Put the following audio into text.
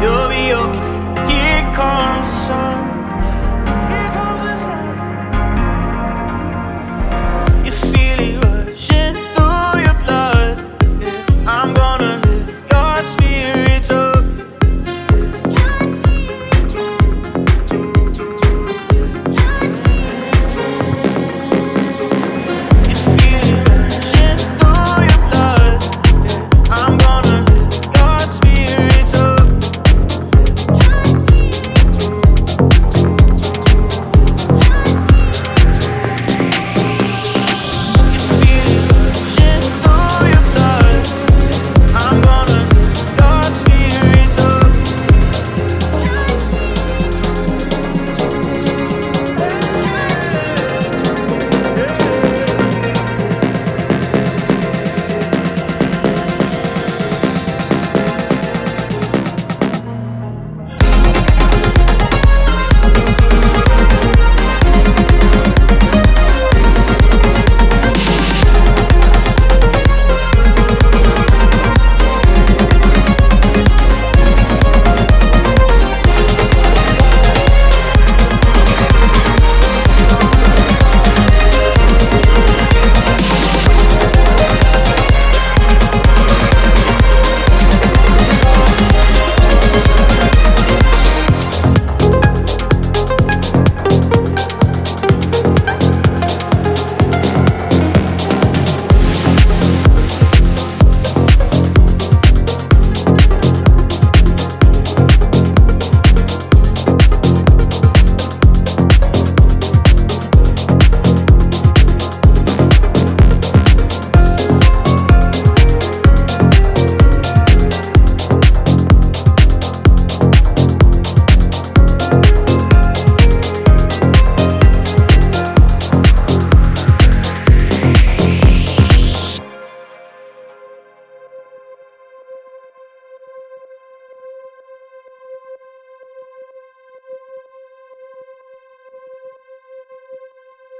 You'll be okay. Here comes the sun.